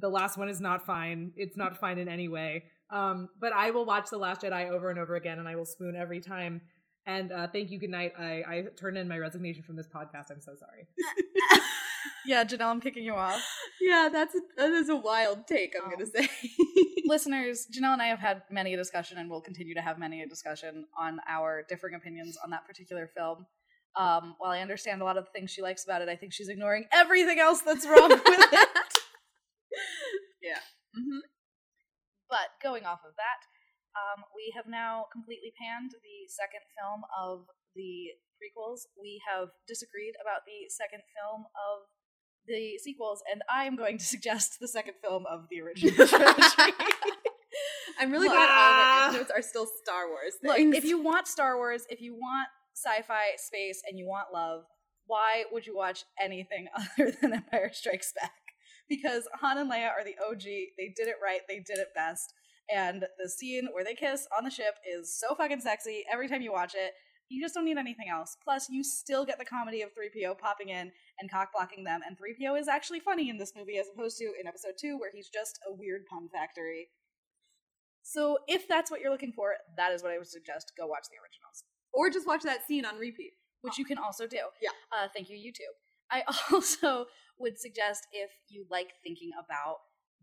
The last one is not fine. It's not fine in any way. Um, but I will watch The Last Jedi over and over again, and I will spoon every time. And uh, thank you. Good night. I, I turn in my resignation from this podcast. I'm so sorry. [LAUGHS] Yeah, Janelle, I'm kicking you off. Yeah, that's a, that is a wild take. I'm Oh. gonna say. [LAUGHS] Listeners, Janelle and I have had many a discussion and we'll continue to have many a discussion on our differing opinions on that particular film. Um, while I understand a lot of the things she likes about it, I think she's ignoring everything else that's wrong with it. [LAUGHS] yeah. hmm But going off of that, um, we have now completely panned the second film of the prequels. We have disagreed about the second film of the sequels, and I am going to suggest the second film of the original [LAUGHS] trilogy. I'm really glad all of notes are still Star Wars. Look, if you want Star Wars, if you want sci-fi, space, and you want love, why would you watch anything [LAUGHS] other than Empire Strikes Back? Because Han and Leia are the OG. They did it right. They did it best. And the scene where they kiss on the ship is so fucking sexy every time you watch it. You just don't need anything else. Plus, you still get the comedy of 3PO popping in and cock blocking them. And 3PO is actually funny in this movie as opposed to in episode 2, where he's just a weird pun factory. So, if that's what you're looking for, that is what I would suggest. Go watch the originals or just watch that scene on repeat. which you can also do. Yeah. Uh, thank you, YouTube. I [LAUGHS] also would suggest if you like thinking about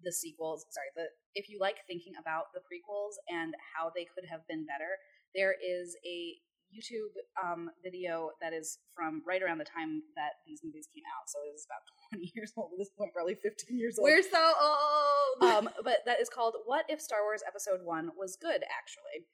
the sequels, sorry, the if you like thinking about the prequels and how they could have been better, there is a YouTube um, video that is from right around the time that these movies came out. So it is about [LAUGHS] 20 years old at this point, probably 15 years old. We're so old. um, but that is called "What If Star Wars Episode One Was Good?" Actually,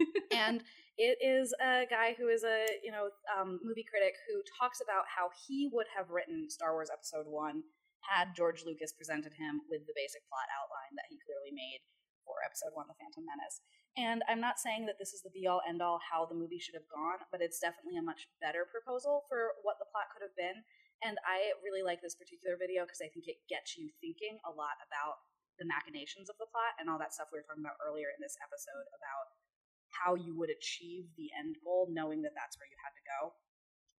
[LAUGHS] and it is a guy who is a you know um, movie critic who talks about how he would have written Star Wars Episode One had George Lucas presented him with the basic plot outline that he clearly made for Episode One: The Phantom Menace. And I'm not saying that this is the be all end all how the movie should have gone, but it's definitely a much better proposal for what the plot could have been. And I really like this particular video because I think it gets you thinking a lot about the machinations of the plot and all that stuff we were talking about earlier in this episode about how you would achieve the end goal knowing that that's where you had to go.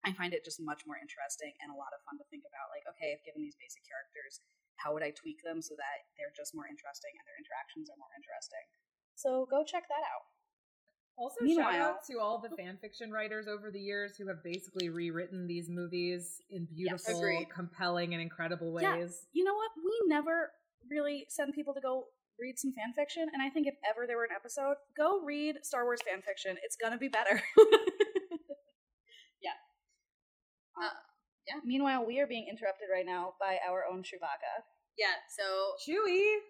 I find it just much more interesting and a lot of fun to think about. Like, okay, if given these basic characters, how would I tweak them so that they're just more interesting and their interactions are more interesting? So go check that out. Also, Meanwhile- shout out to all the fan fiction writers over the years who have basically rewritten these movies in beautiful, agreed. compelling, and incredible Yeah. ways. You know what? We never really send people to go read some fan fiction, and I think if ever there were an episode, go read Star Wars fan fiction. It's gonna be better. [LAUGHS] yeah. Uh, yeah. Meanwhile, we are being interrupted right now by our own Chewbacca. yeah. So Chewie!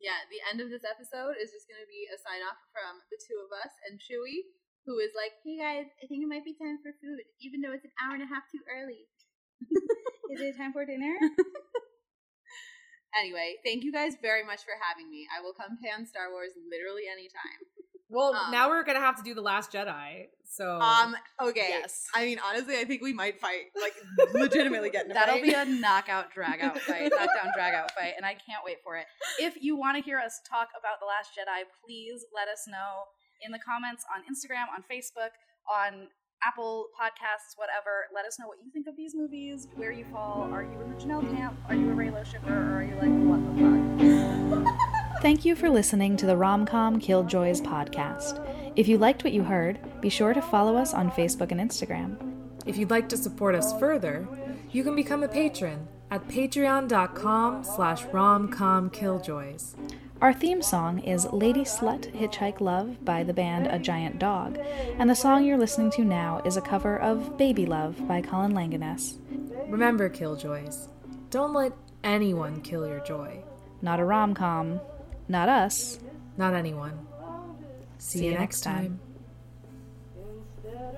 yeah, the end of this episode is just gonna be a sign off from the two of us and Chewy, who is like, "Hey guys, I think it might be time for food, even though it's an hour and a half too early." [LAUGHS] [LAUGHS] Is it time for dinner? anyway, thank you guys very much for having me. I will come pan Star Wars literally anytime. Well, Um, now we're gonna have to do the Last Jedi. So Um, okay. Yes. I mean, honestly, I think we might fight, like, [LAUGHS] legitimately get in a That'll fight. be a knockout drag out [LAUGHS] fight, knockdown drag out fight, and I can't wait for it. If you want to hear us talk about The Last Jedi, please let us know in the comments on Instagram, on Facebook, on Apple Podcasts, whatever. Let us know what you think of these movies, where you fall. Are you a Janelle Camp? Are you a Reylo shipper? Or are you like, what the fuck? Thank you for listening to the Romcom Killjoys podcast. If you liked what you heard, be sure to follow us on Facebook and Instagram. if you'd like to support us further, you can become a patron at patreon.com slash romcomkilljoys. Our theme song is Lady Slut Hitchhike Love by the band A Giant Dog, and the song you're listening to now is a cover of Baby Love by Colin Langaness. Remember, Killjoys, don't let anyone kill your joy. Not a rom com, not us. Not anyone. See, you next time. Instead